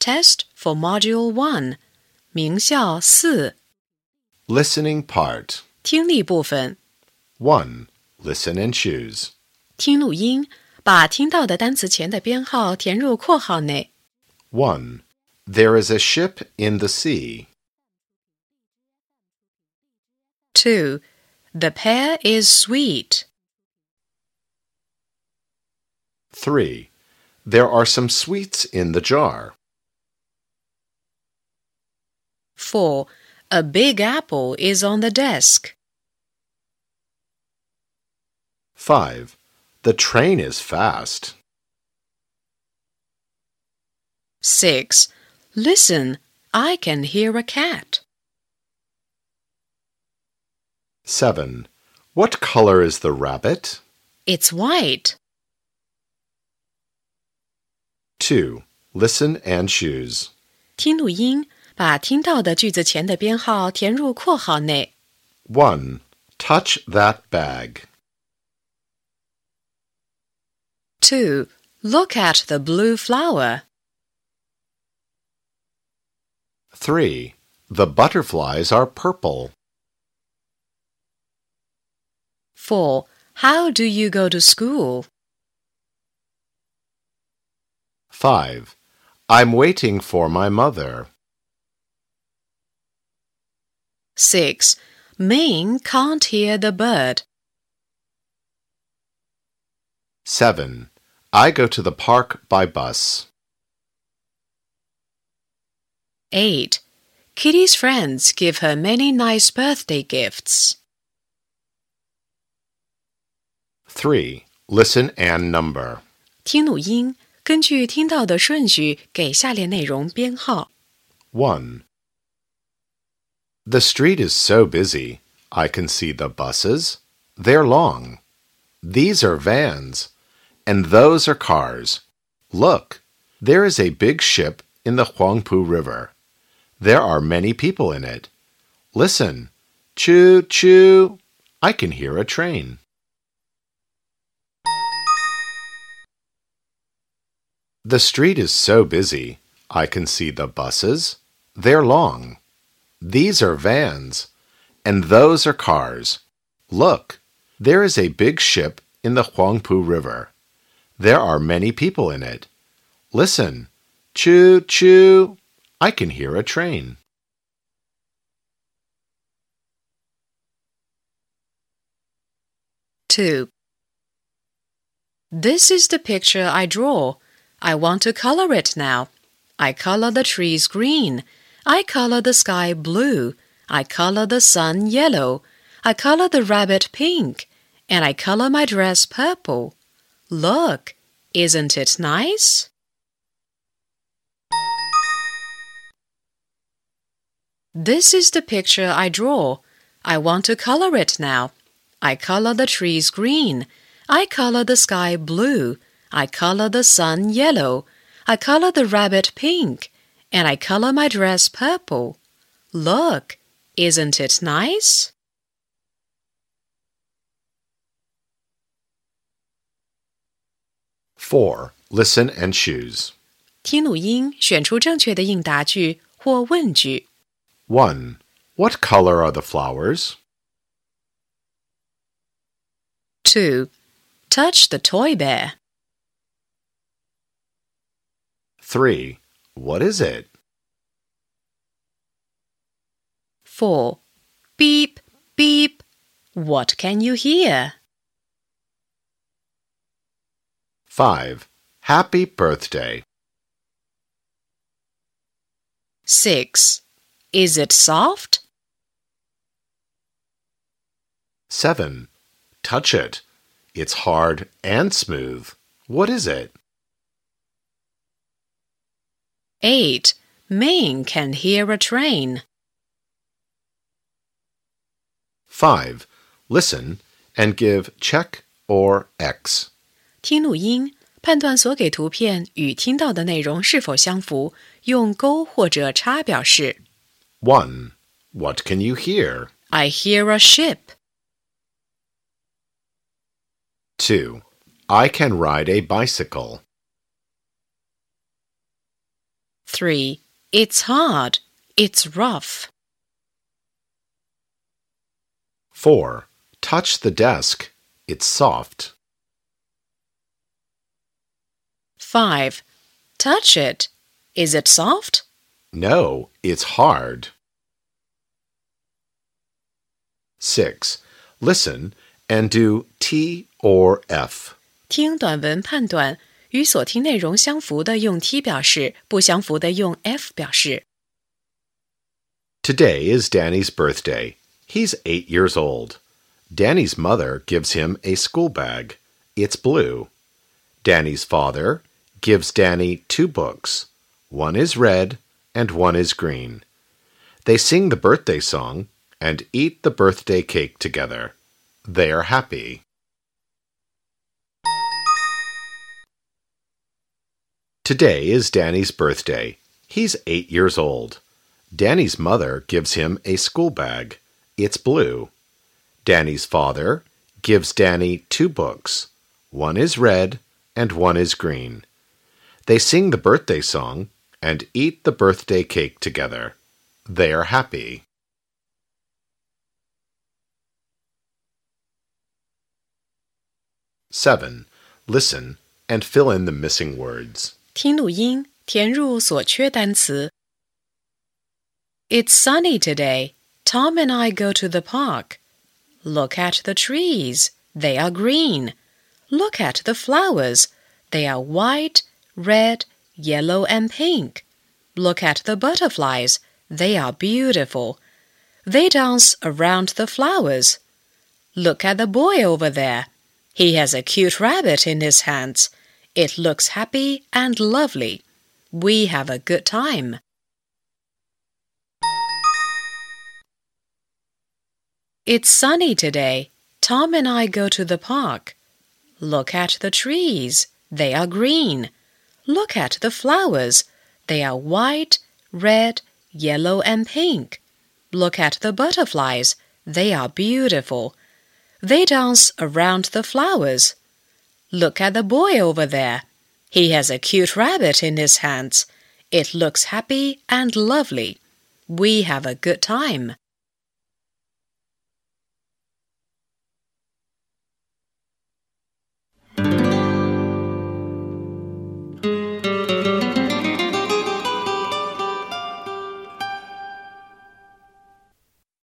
Test for Module 1. 名校四 Listening part. 听力部分， 1. Listen and choose. 听录音，把听到的单词前的编号填入括号内。 1. There is a ship in the sea. 2. The pear is sweet. 3. There are some sweets in the jar. 4. A big apple is on the desk. 5. The train is fast. 6. Listen, I can hear a cat. 7. What color is the rabbit? It's white. 2. Listen and choose. 听录音， 把听到的句子前的编号填入括号内。 1. Touch that bag. 2. Look at the blue flower. 3. The butterflies are purple. 4. How do you go to school? 5. I'm waiting for my mother. 6. Ming can't hear the bird. 7. I go to the park by bus. 8. Kitty's friends give her many nice birthday gifts. 3. Listen and number. 听录音，根据听到的顺序给下列内容编号。 1. The street is so busy. I can see the buses. They're long. These are vans. And those are cars. Look, there is a big ship in the Huangpu River. There are many people in it. Listen. Choo choo. I can hear a train. The street is so busy. I can see the buses. They're long. These are vans. And those are cars. Look, there is a big ship in the Huangpu River. There are many people in it. Listen. Choo choo. I can hear a train. Two. This is the picture I draw. I want to color it now. I color the trees green. I color the sky blue. I color the sun yellow. I color the rabbit pink. And I color my dress purple. Look, isn't it nice? This is the picture I draw. I want to color it now. I color the trees green. I color the sky blue. I color the sun yellow. I color the rabbit pink And I color my dress purple. Look, isn't it nice? Four. Listen and choose. 听录音，选出正确的应答句或问句。 1. What color are the flowers? 2. Touch the toy bear. 3. What is it? 4. Beep, beep. What can you hear? 5. Happy birthday. 6. Is it soft? 7. Touch it. It's hard and smooth. What is it? 8. Ming can hear a train. 5. Listen and give check or X. 听录音，判断所给图片与听到的内容是否相符，用勾或者叉表示。 1. What can you hear? I hear a ship. 2. I can ride a bicycle. 3. It's hard. It's rough. 4. Touch the desk. It's soft. 5. Touch it. Is it soft? No, it's hard. 6. Listen and do T or F. 听短文判断， 与所听内容相符的用 T 表示，不相符的用 F 表示。 Today is Danny's birthday. He's eight years old. Danny's mother gives him a school bag. It's blue. Danny's father gives Danny two books. One is red and one is green. They sing the birthday song and eat the birthday cake together. They are happy. Today is Danny's birthday. He's eight years old. Danny's mother gives him a school bag. It's blue. Danny's father gives Danny two books. One is red and one is green. They sing the birthday song and eat the birthday cake together. They are happy. Seven. Listen and fill in the missing words. 听录音，填入所缺单词。It's sunny today. Tom and I go to the park. Look at the trees. They are green. Look at the flowers. They are white, red, yellow, and pink. Look at the butterflies. They are beautiful. They dance around the flowers. Look at the boy over there. He has a cute rabbit in his hands. It looks happy and lovely. We have a good time. It's sunny today. Tom and I go to the park. Look at the trees. They are green. Look at the flowers. They are white, red, yellow, and pink. Look at the butterflies. They are beautiful. They dance around the flowers. Look at the boy over there. He has a cute rabbit in his hands. It looks happy and lovely. We have a good time.